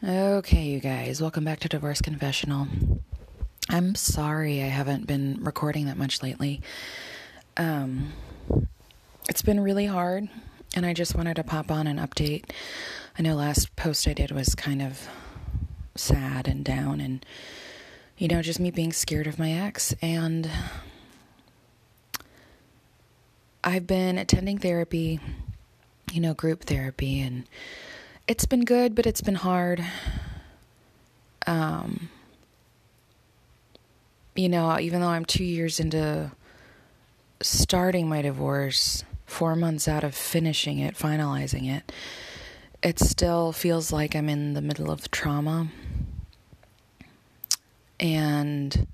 Okay, you guys, welcome back to Divorce Confessional. I'm sorry I haven't been recording that much lately. Um, it's been really hard, and I just wanted to pop on and update. I know last post I did was kind of sad and down, and you know, just me being scared of my ex. And I've been attending therapy, you know, group therapy, and it's been good, but it's been hard. Um, you know, even though I'm two years into starting my divorce, four months out of finishing it, finalizing it, it still feels like I'm in the middle of trauma. And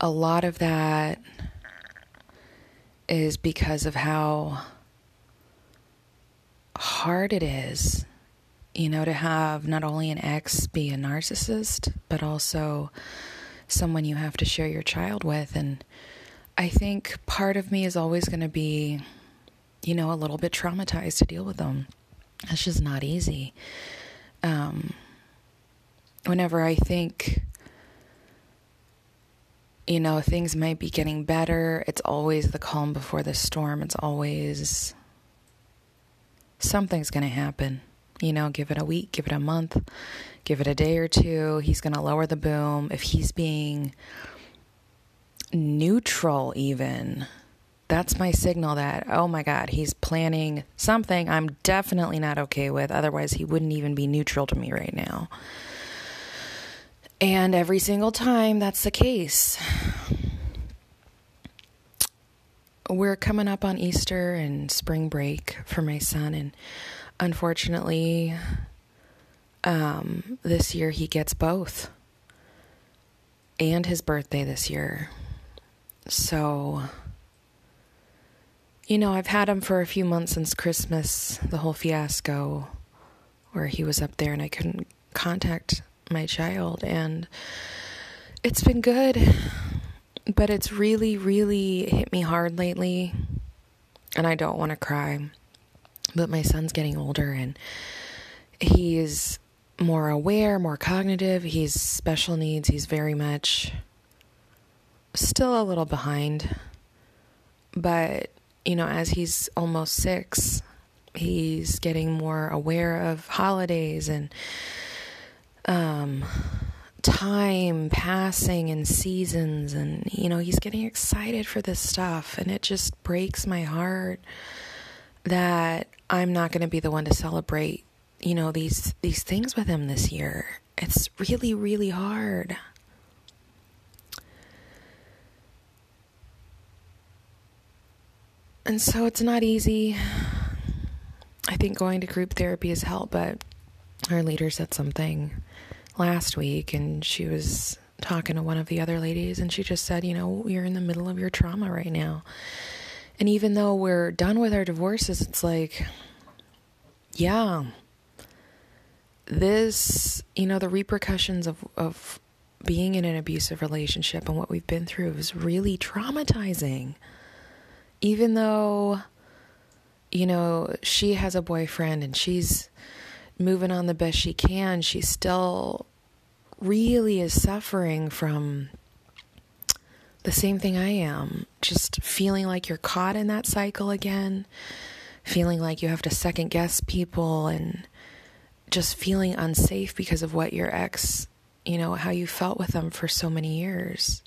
a lot of that is because of how hard it is you know, to have not only an ex be a narcissist, but also someone you have to share your child with. And I think part of me is always going to be, you know, a little bit traumatized to deal with them. It's just not easy. Um, whenever I think, you know, things might be getting better, it's always the calm before the storm. It's always something's going to happen you know, give it a week, give it a month, give it a day or two. He's going to lower the boom. If he's being neutral, even, that's my signal that, oh my God, he's planning something I'm definitely not okay with. Otherwise, he wouldn't even be neutral to me right now. And every single time that's the case. We're coming up on Easter and spring break for my son, and unfortunately, um, this year he gets both and his birthday this year. So, you know, I've had him for a few months since Christmas, the whole fiasco where he was up there and I couldn't contact my child. And it's been good, but it's really, really hit me hard lately. And I don't want to cry. But my son's getting older and he's more aware, more cognitive. He's special needs. He's very much still a little behind. But, you know, as he's almost six, he's getting more aware of holidays and um, time passing and seasons. And, you know, he's getting excited for this stuff. And it just breaks my heart that I'm not going to be the one to celebrate, you know, these these things with him this year. It's really really hard. And so it's not easy. I think going to group therapy has helped, but our leader said something last week and she was talking to one of the other ladies and she just said, you know, you're in the middle of your trauma right now. And even though we're done with our divorces, it's like, yeah, this, you know, the repercussions of, of being in an abusive relationship and what we've been through is really traumatizing. Even though, you know, she has a boyfriend and she's moving on the best she can, she still really is suffering from the same thing I am. Just feeling like you're caught in that cycle again, feeling like you have to second guess people, and just feeling unsafe because of what your ex, you know, how you felt with them for so many years.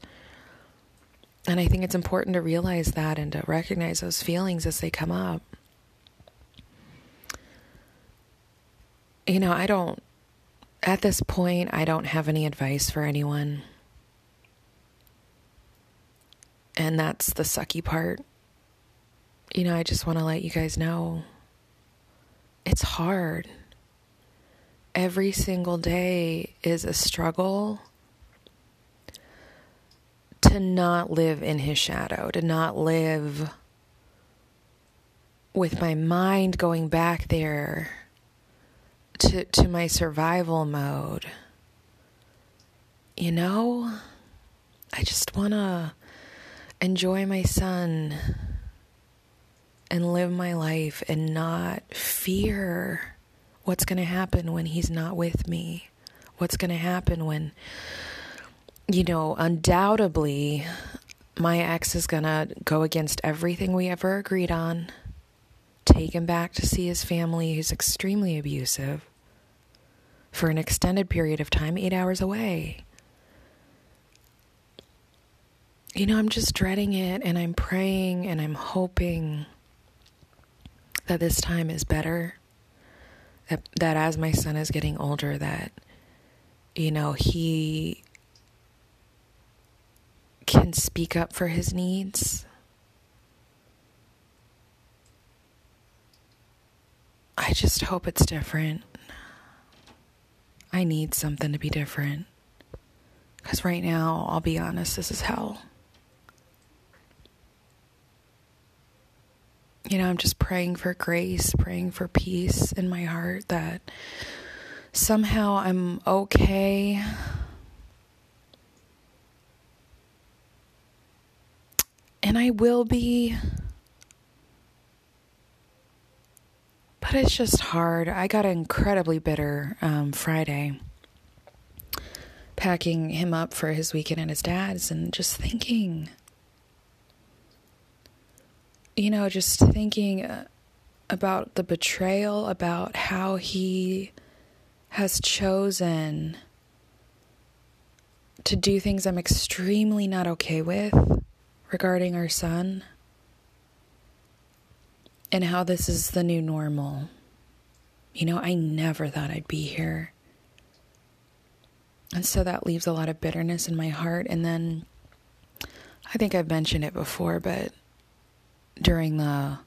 And I think it's important to realize that and to recognize those feelings as they come up. You know, I don't, at this point, I don't have any advice for anyone. And that's the sucky part. You know, I just want to let you guys know it's hard. Every single day is a struggle to not live in his shadow, to not live with my mind going back there to to my survival mode. You know, I just want to enjoy my son and live my life and not fear what's going to happen when he's not with me. What's going to happen when, you know, undoubtedly my ex is going to go against everything we ever agreed on, take him back to see his family, who's extremely abusive, for an extended period of time, eight hours away. You know, I'm just dreading it and I'm praying and I'm hoping that this time is better. That, that as my son is getting older, that, you know, he can speak up for his needs. I just hope it's different. I need something to be different. Because right now, I'll be honest, this is hell. You know, I'm just praying for grace, praying for peace in my heart that somehow I'm okay. And I will be. But it's just hard. I got incredibly bitter um, Friday, packing him up for his weekend at his dad's, and just thinking, you know, just thinking uh, about the betrayal, about how he has chosen to do things I'm extremely not okay with regarding our son and how this is the new normal. You know, I never thought I'd be here. And so that leaves a lot of bitterness in my heart. And then I think I've mentioned it before, but during the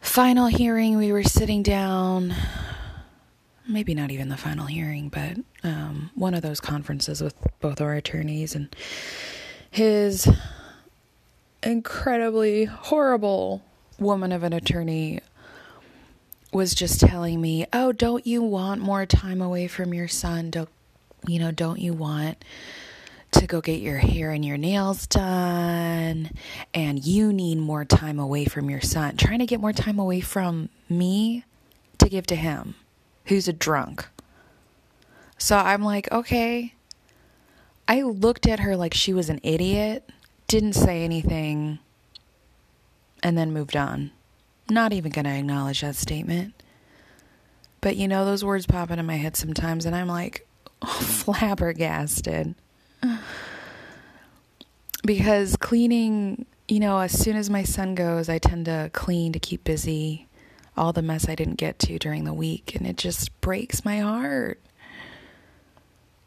final hearing, we were sitting down. Maybe not even the final hearing, but um, one of those conferences with both our attorneys and his incredibly horrible woman of an attorney was just telling me, "Oh, don't you want more time away from your son? Don't you know, don't you want to go get your hair and your nails done and you need more time away from your son. Trying to get more time away from me to give to him, who's a drunk." So I'm like, "Okay." I looked at her like she was an idiot, didn't say anything and then moved on. Not even going to acknowledge that statement. But you know, those words pop into my head sometimes, and I'm like flabbergasted. because cleaning, you know, as soon as my son goes, I tend to clean to keep busy all the mess I didn't get to during the week, and it just breaks my heart.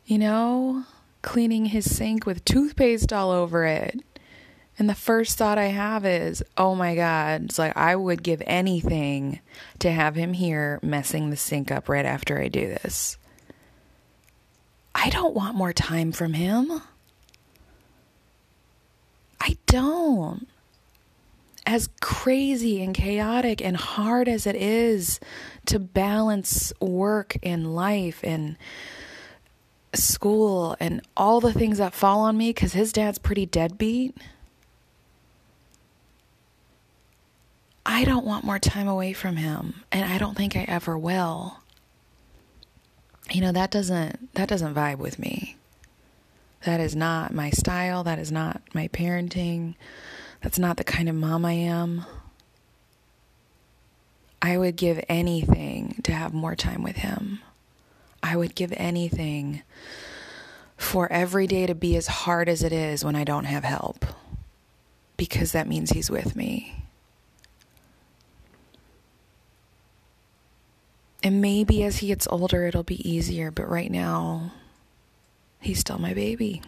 You know, cleaning his sink with toothpaste all over it and the first thought I have is, oh my God, it's like I would give anything to have him here messing the sink up right after I do this. I don't want more time from him. I don't. As crazy and chaotic and hard as it is to balance work and life and school and all the things that fall on me because his dad's pretty deadbeat I don't want more time away from him, and I don't think I ever will. You know, that doesn't that doesn't vibe with me. That is not my style, that is not my parenting. That's not the kind of mom I am. I would give anything to have more time with him. I would give anything for every day to be as hard as it is when I don't have help because that means he's with me. And maybe as he gets older, it'll be easier, but right now, he's still my baby.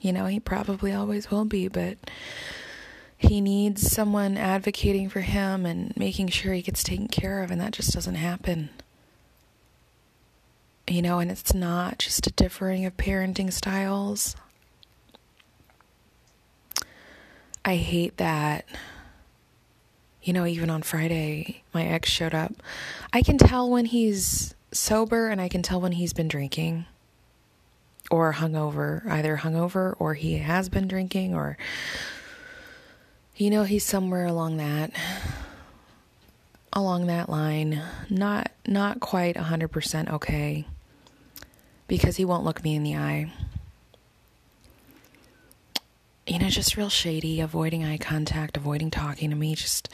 You know, he probably always will be, but he needs someone advocating for him and making sure he gets taken care of, and that just doesn't happen. You know, and it's not just a differing of parenting styles. I hate that you know, even on Friday, my ex showed up. I can tell when he's sober and I can tell when he's been drinking or hungover, either hungover or he has been drinking or you know, he's somewhere along that along that line. Not not quite 100% okay. because he won't look me in the eye. You know, just real shady, avoiding eye contact, avoiding talking to me. Just,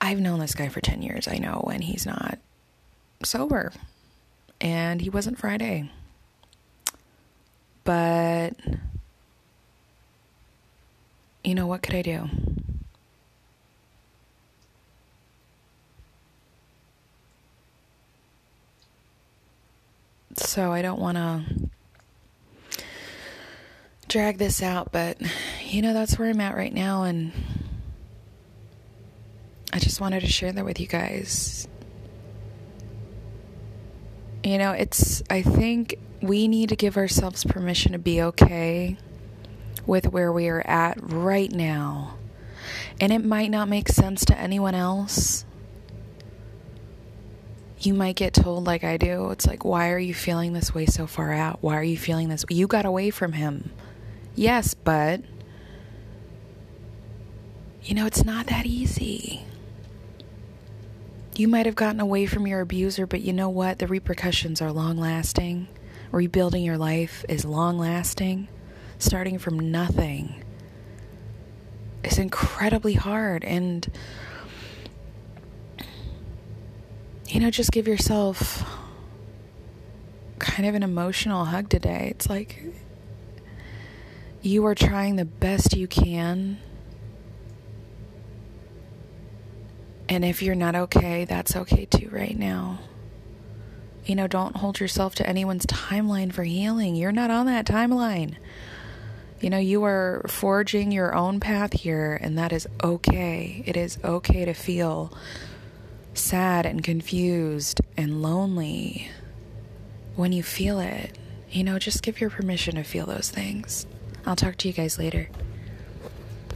I've known this guy for 10 years. I know when he's not sober. And he wasn't Friday. But, you know, what could I do? So I don't want to drag this out, but you know, that's where I'm at right now. And I just wanted to share that with you guys. You know, it's, I think we need to give ourselves permission to be okay with where we are at right now. And it might not make sense to anyone else you might get told, like I do, it's like, why are you feeling this way so far out? Why are you feeling this? You got away from him. Yes, but, you know, it's not that easy. You might have gotten away from your abuser, but you know what? The repercussions are long lasting. Rebuilding your life is long lasting. Starting from nothing is incredibly hard. And, you know, just give yourself kind of an emotional hug today. It's like you are trying the best you can. And if you're not okay, that's okay too right now. You know, don't hold yourself to anyone's timeline for healing. You're not on that timeline. You know, you are forging your own path here, and that is okay. It is okay to feel sad and confused and lonely when you feel it. You know, just give your permission to feel those things. I'll talk to you guys later.